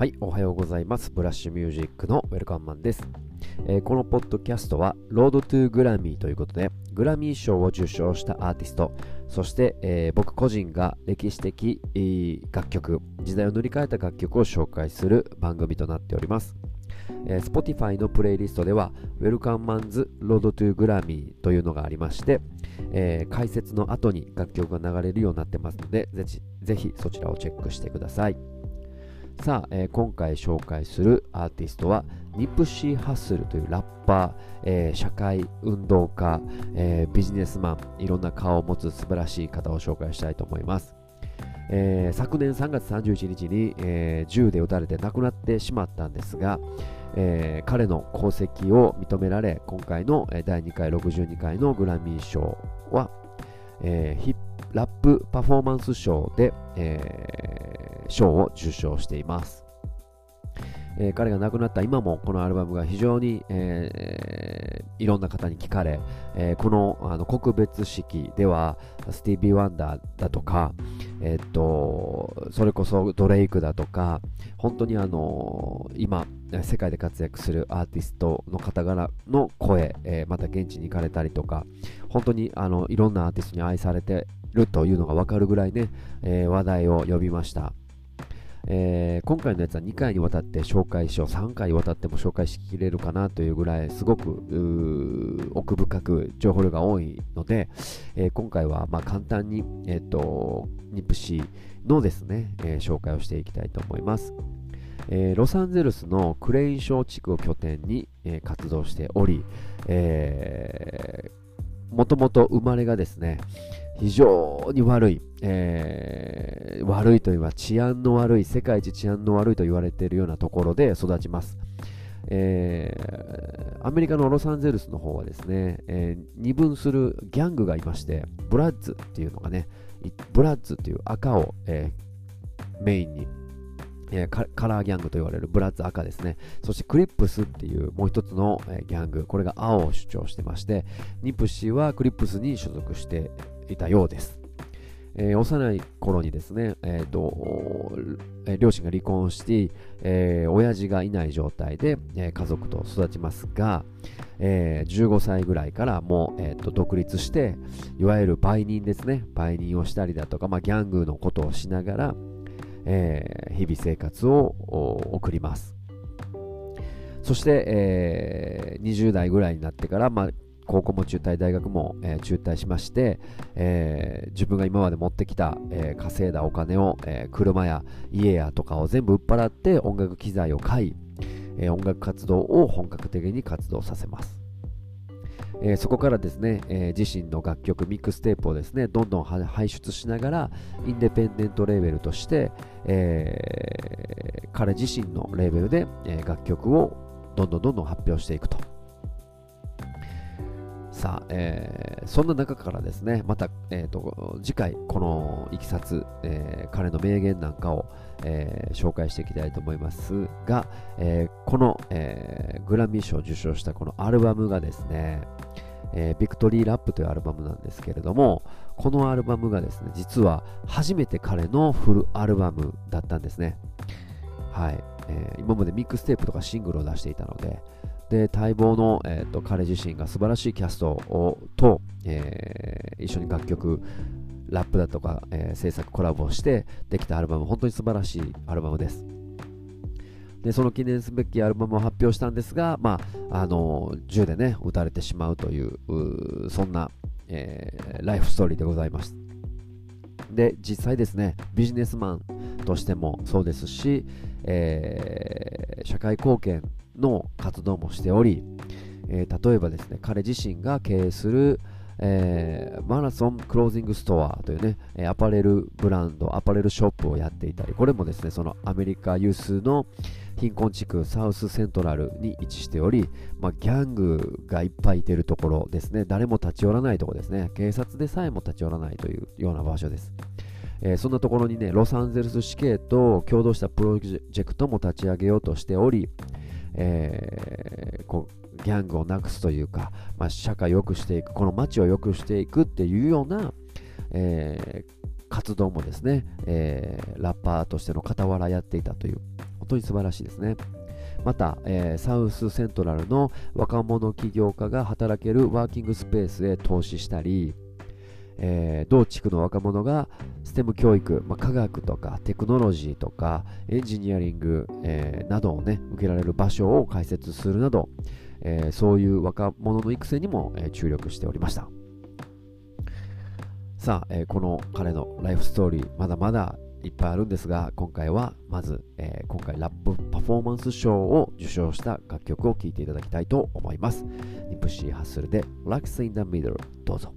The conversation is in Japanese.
はい、おはようございます。ブラッシュミュージックのウェルカムマンです。えー、このポッドキャストは、ロードトゥグラミーということで、グラミー賞を受賞したアーティスト、そして、えー、僕個人が歴史的、えー、楽曲、時代を塗り替えた楽曲を紹介する番組となっております。えー、Spotify のプレイリストでは Welcome Man's Road to Grammy というのがありまして、えー、解説の後に楽曲が流れるようになってますのでぜひぜひそちらをチェックしてください。さあ、えー、今回紹介するアーティストはニプシー・ハッスルというラッパー、えー、社会運動家、えー、ビジネスマンいろんな顔を持つ素晴らしい方を紹介したいと思います、え昨年3月31日に、え銃で撃たれて亡くなってしまったんですが、え彼の功績を認められ今回の第2回62回のグラミー賞は、えラップパフォーマンス賞で、えー、賞を受賞しています。えー、彼が亡くなった今もこのアルバムが非常に、えー、いろんな方に聞かれ、えー、このあの告別式ではスティービー・ワンダーだとか、えっとそれこそドレイクだとか本当にあの今世界で活躍するアーティストの方々の声、えまた現地に行かれたりとか本当にあのいろんなアーティストに愛されてるというのが分かるぐらいね、え話題を呼びました。えー、今回のやつは2回にわたって紹介しよう。3回にわたっても紹介しきれるかなというぐらいすごく奥深く情報量が多いので、えー、今回はま簡単に、えーと、ニプシーのですね、えー、紹介をしていきたいと思います、えロサンゼルスのクレイン小地区を拠点に、え活動しており、もともと生まれがですね、非常に悪い、えー、悪いというは治安の悪い、世界一治安の悪いと言われているようなところで育ちます。えー、アメリカのロサンゼルスの方はですね、えー、二分するギャングがいまして、ブラッズっていうのがね、ブラッズっていう赤を、えー、メインにえ、カラーギャングと言われるブラッツ赤ですね。そしてクリップスっていうもう一つの、え、ギャング、これが青を主張してまして、ニプシーはクリップスに所属していたようです。えー、幼い頃にですね、えーとえー、両親が離婚して、えー、親父がいない状態で、えー、家族と育ちますが、えー、15歳ぐらいからもう、えーと、独立していわゆる売人ですね売人をしたりだとか、まあ、ギャングのことをしながら、えー、日々生活を送りますそして、えー、20代ぐらいになってから、まあ、高校も中退、大学も、えー、中退しまして、えー、自分が今まで持ってきた、えー、稼いだお金を、え車や家やとかを全部売っ払って音楽機材を買い、え音楽活動を本格的に活動させます。えー、そこからですね、えー、自身の楽曲ミックステープをですねどんどん輩出しながらインデペンデントレーベルとして、えー、彼自身のレーベルで、え楽曲をどんどんどんどん発表していくとさあ、えー、そんな中からですね、また、えーと、次回、このいきさつ、えー、彼の名言なんかを、えー、紹介していきたいと思いますが、えこの、えグラミー賞を受賞したこのアルバムがですね、えビクトリーラップというアルバムなんですけれども、このアルバムがですね、実は初めて彼のフルアルバムだったんですね。はい。え今までミックステープとかシングルを出していたので、で待望の、えーと、彼自身が素晴らしいキャストをと、えー、一緒に楽曲ラップだとか、えー、制作コラボをしてできたアルバム本当に素晴らしいアルバムです。でその記念すべきアルバムを発表したんですが、まあ、あの銃でね撃たれてしまうというそんな、えー、ライフストーリーでございます。で実際ですねビジネスマンとしてもそうですし、えー、社会貢献の活動もしており、えー、例えばですね彼自身が経営する、えー、マラソンクロージングストアというね、アパレルブランド、アパレルショップをやっていたり、これもですね、そのアメリカ有数の貧困地区サウスセントラルに位置しており、まあ、ギャングがいっぱいいてるところですね、誰も立ち寄らないところですね、警察でさえも立ち寄らないというような場所です。えー、そんなところにね、ロサンゼルス市警と共同したプロジェクトも立ち上げようとしており、えー、こうギャングをなくすというか、まあ、社会を良くしていく、この街を良くしていくっていうような、えー、活動もですね、えー、ラッパーとしての傍らやっていたという、本当に素晴らしいですね。また、えー、サウスセントラルの若者起業家が働けるワーキングスペースへ投資したり、えー、同地区の若者が STEM 教育、まあ、科学とかテクノロジーとかエンジニアリング、えー、などをね受けられる場所を開設するなど、えー、そういう若者の育成にも、え注力しておりました。さあ、えこの彼のライフストーリーまだまだいっぱいあるんですが今回はまず、え今回ラップパフォーマンス賞を受賞した楽曲を聴いていただきたいと思います。ニプシー・ハッスルで Lux in the Middle どうぞ。